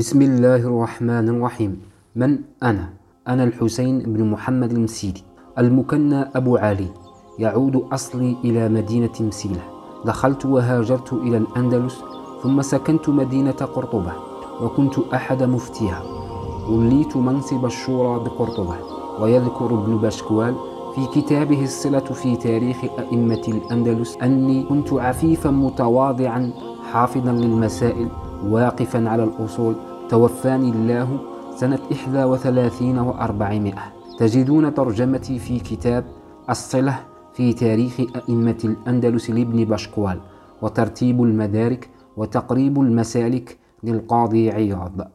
بسم الله الرحمن الرحيم من أنا؟ أنا الحسين بن محمد المسيدي المكنى أبو علي يعود أصلي إلى مدينة مسيلة دخلت وهاجرت إلى الأندلس ثم سكنت مدينة قرطبة وكنت أحد مفتيها وليت منصب الشورى بقرطبة ويذكر ابن بشكوال في كتابه الصلة في تاريخ أئمة الأندلس أني كنت عفيفا متواضعا حافظا للمسائل واقفا على الأصول توفاني الله سنة 31 وأربعمائة. تجدون ترجمتي في كتاب الصلة في تاريخ أئمة الأندلس لابن بشكوال وترتيب المدارك وتقريب المسالك للقاضي عياض.